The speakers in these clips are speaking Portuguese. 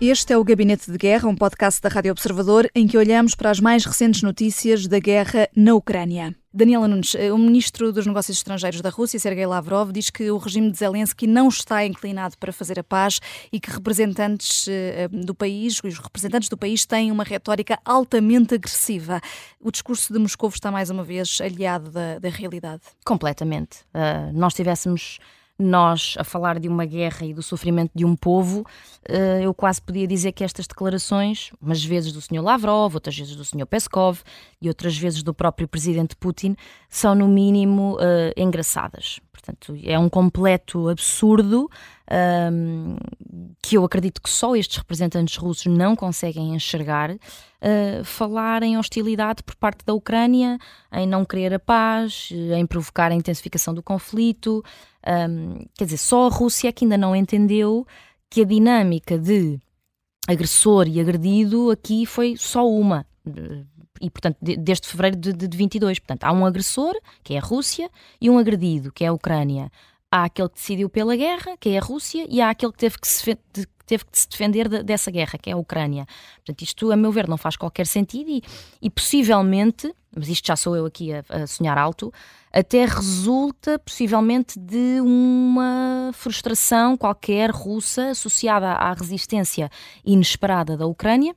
Este é o Gabinete de Guerra, um podcast da Rádio Observador em que olhamos para as mais recentes notícias da guerra na Ucrânia. Daniela Nunes, o ministro dos Negócios Estrangeiros da Rússia, Sergei Lavrov, diz que o regime de Zelensky não está inclinado para fazer a paz e que representantes eh, do país, os representantes do país têm uma retórica altamente agressiva. O discurso de Moscou está mais uma vez aliado da, da realidade? Completamente. Uh, nós tivéssemos nós a falar de uma guerra e do sofrimento de um povo, eh, eu quase podia dizer que estas declarações, umas vezes do Sr. Lavrov, outras vezes do Sr. Peskov e outras vezes do próprio presidente Putin, são no mínimo uh, engraçadas. Portanto, é um completo absurdo um, que eu acredito que só estes representantes russos não conseguem enxergar. Uh, falar em hostilidade por parte da Ucrânia, em não querer a paz, em provocar a intensificação do conflito. Um, quer dizer, só a Rússia é que ainda não entendeu que a dinâmica de agressor e agredido aqui foi só uma. E, portanto, desde fevereiro de, de 22. Portanto, há um agressor, que é a Rússia, e um agredido, que é a Ucrânia. Há aquele que decidiu pela guerra, que é a Rússia, e há aquele que teve que se, teve que se defender de, dessa guerra, que é a Ucrânia. Portanto, isto, a meu ver, não faz qualquer sentido e, e possivelmente, mas isto já sou eu aqui a, a sonhar alto, até resulta possivelmente de uma frustração qualquer russa associada à resistência inesperada da Ucrânia,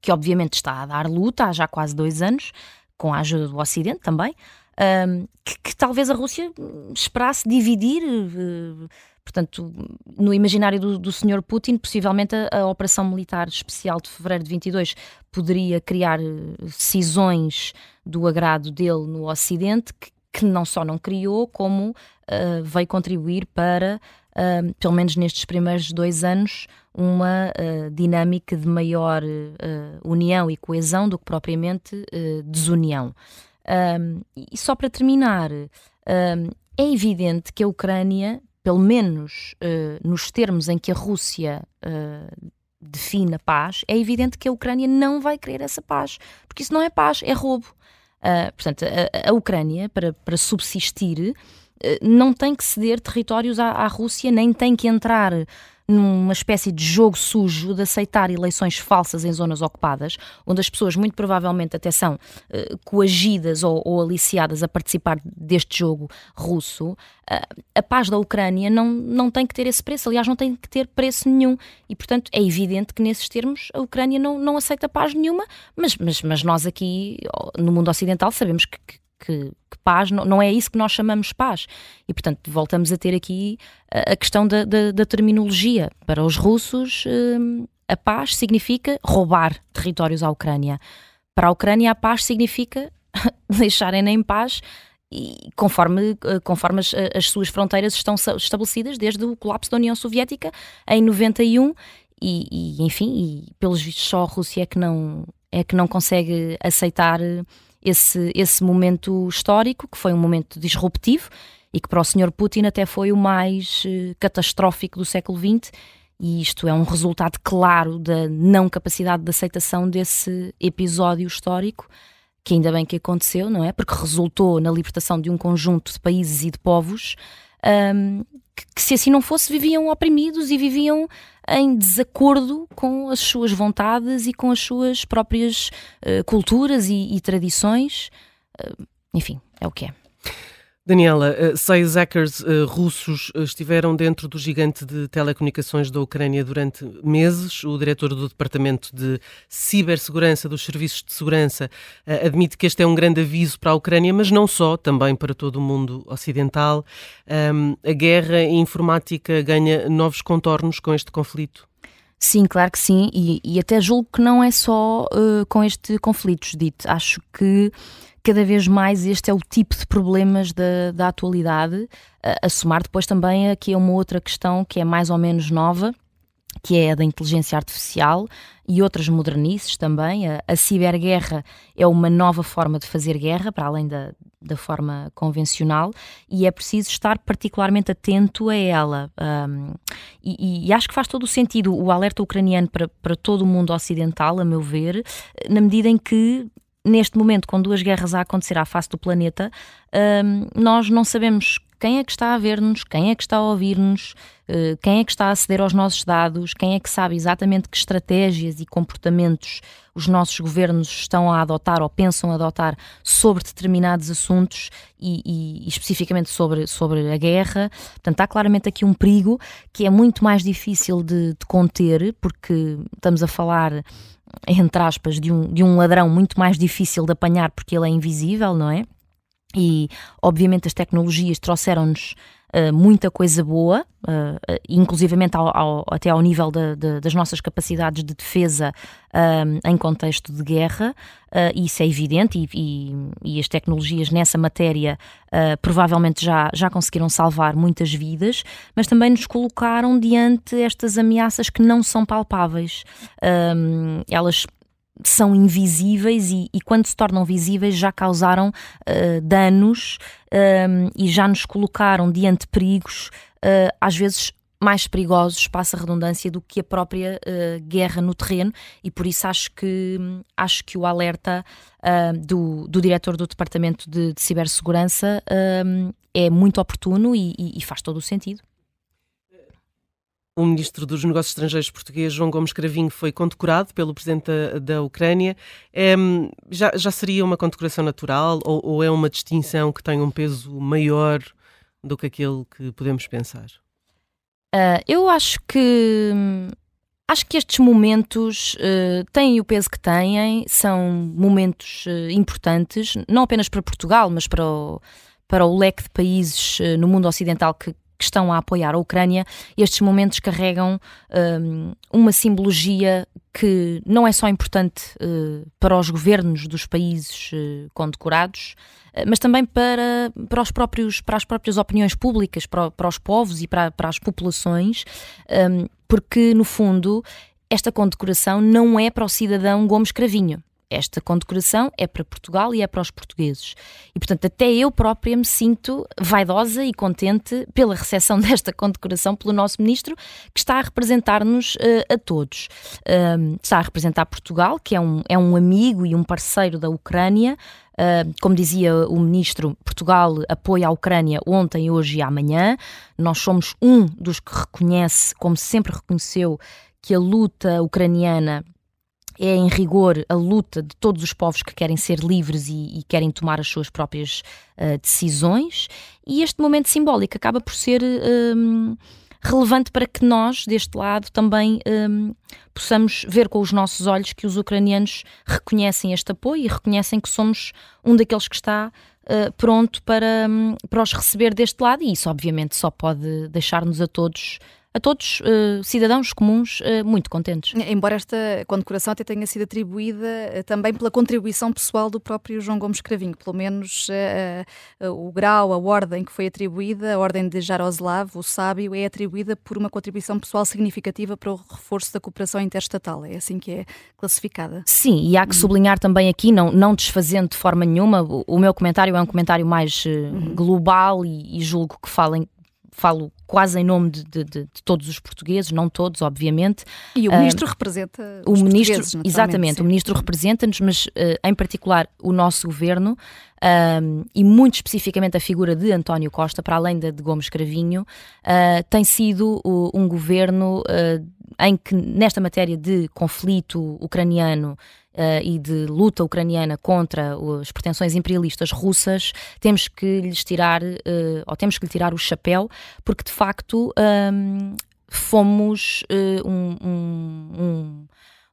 que obviamente está a dar luta há já quase dois anos, com a ajuda do Ocidente também, um, que, que, talvez a Rússia esperasse dividir. Uh, Portanto, no imaginário do, do Sr. Putin, possivelmente a, a, Operação Militar Especial de fevereiro de 22 poderia criar eh, cisões do agrado dele no Ocidente, que, que não só não criou, como uh, veio contribuir para, uh, pelo menos nestes primeiros dois anos, uma uh, dinâmica de maior união e coesão do que propriamente desunião. E só para terminar, é evidente que a Ucrânia, pelo menos nos termos em que a Rússia define a paz, é evidente que a Ucrânia não vai querer essa paz, porque isso não é paz, é roubo. Uh, portanto, a, a, Ucrânia, para, para subsistir, uh, não tem que ceder territórios à, à Rússia, nem tem que entrar numa espécie de jogo sujo de aceitar eleições falsas em zonas ocupadas, onde as pessoas muito provavelmente até são uh, coagidas ou, ou, aliciadas a participar deste jogo russo, uh, a paz da Ucrânia não, não tem que ter esse preço, aliás, não tem que ter preço nenhum. E, portanto, é evidente que nesses termos a Ucrânia não, não aceita paz nenhuma, mas, mas, mas nós aqui no mundo ocidental sabemos que, que que, que paz não, não, é isso que nós chamamos paz. E, portanto, voltamos a ter aqui a, a questão da, da, da, terminologia. Para os russos, hum, a paz significa roubar territórios à Ucrânia. Para a Ucrânia, a paz significa deixarem-na em paz e conforme, eh, conforme as, as, suas fronteiras estão estabelecidas desde o colapso da União Soviética em 91 e, e enfim, e pelos vistos só a Rússia é que não, é que não consegue aceitar esse, esse momento histórico, que foi um momento disruptivo e que para o Sr. Putin até foi o mais uh, catastrófico do século XX. E isto é um resultado claro da não capacidade de aceitação desse episódio histórico, que ainda bem que aconteceu, não é? Porque resultou na libertação de um conjunto de países e de povos um, que, que, se assim não fosse, viviam oprimidos e viviam em desacordo com as suas vontades e com as suas próprias uh, culturas e, e tradições. Uh, enfim, é o que é. Daniela, eh, seis hackers uh, russos estiveram dentro do gigante de telecomunicações da Ucrânia durante meses. O diretor do Departamento de Cibersegurança dos Serviços de Segurança admite que este é um grande aviso para a Ucrânia, mas não só, também para todo o mundo ocidental. A guerra informática ganha novos contornos com este conflito. Sim, claro que sim, e, e até julgo que não é só uh, com este conflito, Judite. Acho que cada vez mais este é o tipo de problemas da, da atualidade, a, a somar depois também aqui a uma outra questão que é mais ou menos nova, que é a da inteligência artificial e outras modernices também. A, a, ciberguerra é uma nova forma de fazer guerra, para além da, da forma convencional, e é preciso estar particularmente atento a ela. Um, e, e, acho que faz todo o sentido o alerta ucraniano para, para todo o mundo ocidental, a meu ver, na medida em que neste momento, com duas guerras a acontecer à face do planeta, um, nós não sabemos quem é que está a ver-nos, quem é que está a ouvir-nos, uh, quem é que está a aceder aos nossos dados, quem é que sabe exatamente que estratégias e comportamentos os nossos governos estão a adotar ou pensam adotar sobre determinados assuntos e, e, e especificamente sobre, sobre a guerra. Portanto, há claramente aqui um perigo que é muito mais difícil de, de conter, porque estamos a falar entre aspas, de um, de um ladrão muito mais difícil de apanhar porque ele é invisível, não é? E obviamente as tecnologias trouxeram-nos uh, muita coisa boa, uh, inclusivamente ao, ao, até ao nível de, de, das nossas capacidades de defesa em contexto de guerra, uh, isso é evidente, e, e, e, as tecnologias nessa matéria provavelmente já, já conseguiram salvar muitas vidas, mas também nos colocaram diante estas ameaças que não são palpáveis. elas são invisíveis e, e, quando se tornam visíveis já causaram uh, danos um, e já nos colocaram diante perigos, uh, às vezes mais perigosos, passa a redundância, do que a própria uh, guerra no terreno, e por isso acho que, acho que o alerta do, do diretor do Departamento de, de Cibersegurança é muito oportuno e, e, e faz todo o sentido. O ministro dos Negócios Estrangeiros português, João Gomes Cravinho, foi condecorado pelo presidente da, da Ucrânia. É, já, já, seria uma condecoração natural ou, ou, é uma distinção que tem um peso maior do que aquele que podemos pensar? Uh, eu acho que acho que estes momentos uh, têm o peso que têm, são momentos uh, importantes, não apenas para Portugal, mas para o, para o leque de países no mundo ocidental que, que estão a apoiar a Ucrânia, estes momentos carregam um, uma simbologia que não é só importante uh, para os governos dos países uh, condecorados, uh, mas também para, para, os próprios, para as próprias opiniões públicas, para, para os povos e para, para as populações, um, porque, no fundo, esta condecoração não é para o cidadão Gomes Cravinho esta condecoração é para Portugal e é para os portugueses. E, portanto, até eu própria me sinto vaidosa e contente pela recepção desta condecoração pelo nosso ministro, que está a representar-nos uh, a todos. Uh, está a representar Portugal, que é um, é um amigo e um parceiro da Ucrânia. Uh, como dizia o ministro, Portugal apoia a Ucrânia ontem, hoje e amanhã. Nós somos um dos que reconhece, como sempre reconheceu, que a luta ucraniana é, em rigor, a luta de todos os povos que querem ser livres e, e querem tomar as suas próprias uh, decisões, e este momento simbólico acaba por ser um, relevante para que nós, deste lado, também um, possamos ver com os nossos olhos que os ucranianos reconhecem este apoio e reconhecem que somos um daqueles que está Uh, pronto para, um, para os receber deste lado, e isso obviamente só pode deixar-nos a todos a todos, uh, cidadãos comuns, uh, muito contentes. Embora esta condecoração até tenha sido atribuída uh, também pela contribuição pessoal do próprio João Gomes Cravinho, pelo menos o grau, a ordem que foi atribuída, a ordem de Jaroslav, o sábio, é atribuída por uma contribuição pessoal significativa para o reforço da cooperação interestatal. É assim que é classificada. Sim, e há que sublinhar também aqui, não, não desfazendo de forma nenhuma, o, meu comentário é um comentário mais uhum. global e, e julgo que falem falo quase em nome de, de, de, todos os portugueses, não todos, obviamente. E o ministro uh, representa o ministro, Exatamente, sim. o ministro representa-nos, mas uh, em particular o nosso governo uh, e muito especificamente a figura de António Costa, para além da de Gomes Cravinho, tem sido um governo em que nesta matéria de conflito ucraniano Uh, e de luta ucraniana contra as pretensões imperialistas russas, temos que lhes tirar, uh, ou temos que lhe tirar o chapéu, porque de facto um, fomos uh, um, um,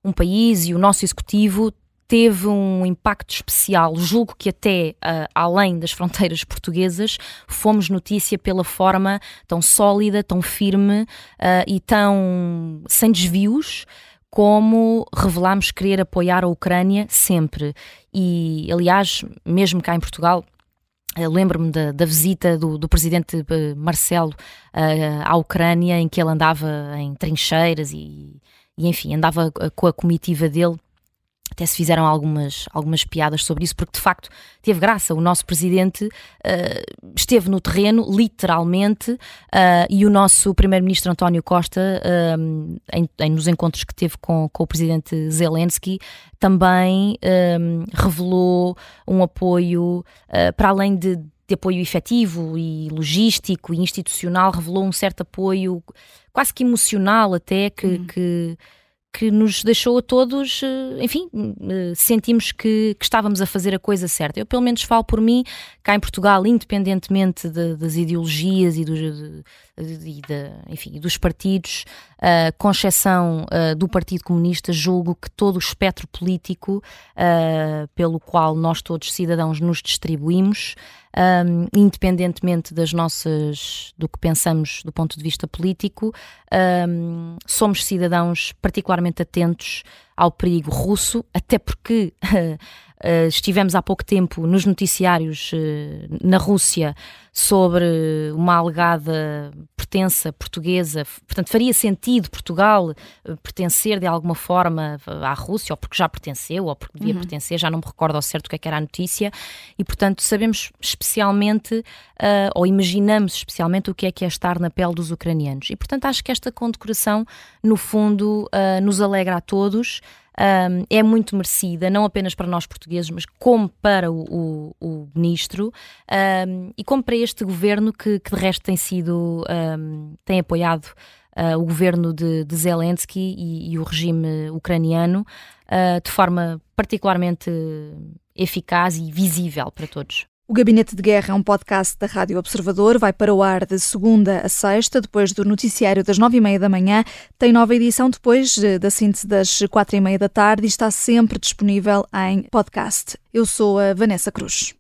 um, país e o nosso executivo teve um impacto especial. Julgo que até uh, além das fronteiras portuguesas fomos notícia pela forma tão sólida, tão firme uh, e tão sem desvios como revelámos querer apoiar a Ucrânia sempre. E, aliás, mesmo cá em Portugal, eh, lembro-me da, da, visita do, do presidente eh, Marcelo uh, à Ucrânia, em que ele andava em trincheiras e, e enfim, andava com a comitiva dele até se fizeram algumas, algumas piadas sobre isso, porque de facto teve graça. O nosso presidente uh, esteve no terreno, literalmente, uh, e o nosso primeiro-ministro António Costa, uh, em, em, nos encontros que teve com, com o presidente Zelensky, também revelou um apoio, para além de de apoio efetivo e logístico e institucional, revelou um certo apoio, quase que emocional até, que, uhum. que que nos deixou a todos, eh, enfim, eh, sentimos que, que, estávamos a fazer a coisa certa. Eu, pelo menos, falo por mim, cá em Portugal, independentemente de, das ideologias e, dos, de, de, enfim, dos partidos, uh, com exceção uh, do Partido Comunista, julgo que todo o espectro político uh, pelo qual nós todos cidadãos nos distribuímos, um, independentemente das nossas do que pensamos do ponto de vista político, um, somos cidadãos particularmente atentos ao perigo russo, até porque Uh, estivemos há pouco tempo nos noticiários uh, na Rússia sobre uma alegada pertença portuguesa, portanto, faria sentido Portugal uh, pertencer de alguma forma à Rússia, ou porque já pertenceu, ou porque devia uhum. pertencer, já não me recordo ao certo o que, é que era a notícia, e portanto sabemos especialmente, ou imaginamos especialmente o que é que é estar na pele dos ucranianos. E portanto acho que esta condecoração, no fundo, nos alegra a todos um, é muito merecida, não apenas para nós portugueses, mas como para o, o, o ministro um, e como para este governo que, que de resto tem sido, um, tem apoiado uh, o governo de, de Zelensky e, e, o regime ucraniano uh, de forma particularmente eficaz e visível para todos. O Gabinete de Guerra é um podcast da Rádio Observador. Vai para o ar de segunda a sexta, depois do noticiário das nove e meia da manhã. Tem nova edição depois eh, da síntese das quatro e meia da tarde e está sempre disponível em podcast. Eu sou a Vanessa Cruz.